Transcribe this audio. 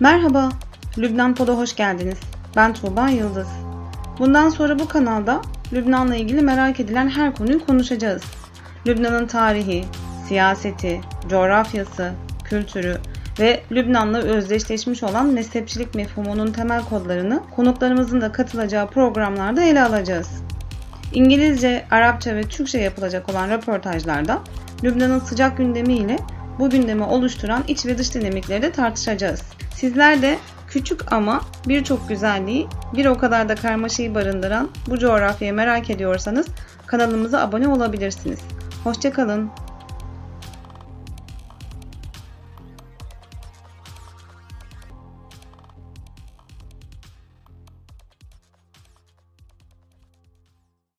Merhaba, Lübnan Pod'a hoş geldiniz. Ben Tuğba Yıldız. Bundan sonra bu kanalda Lübnan'la ilgili merak edilen her konuyu konuşacağız. Lübnan'ın tarihi, siyaseti, coğrafyası, kültürü ve Lübnan'la özdeşleşmiş olan mezhepçilik mefhumunun temel kodlarını konuklarımızın da katılacağı programlarda ele alacağız. İngilizce, Arapça ve Türkçe yapılacak olan röportajlarda Lübnan'ın sıcak gündemi ile bu gündemi oluşturan iç ve dış dinamikleri de tartışacağız. Sizler de küçük ama birçok güzelliği, bir o kadar da karmaşayı barındıran bu coğrafyayı merak ediyorsanız kanalımıza abone olabilirsiniz. Hoşçakalın.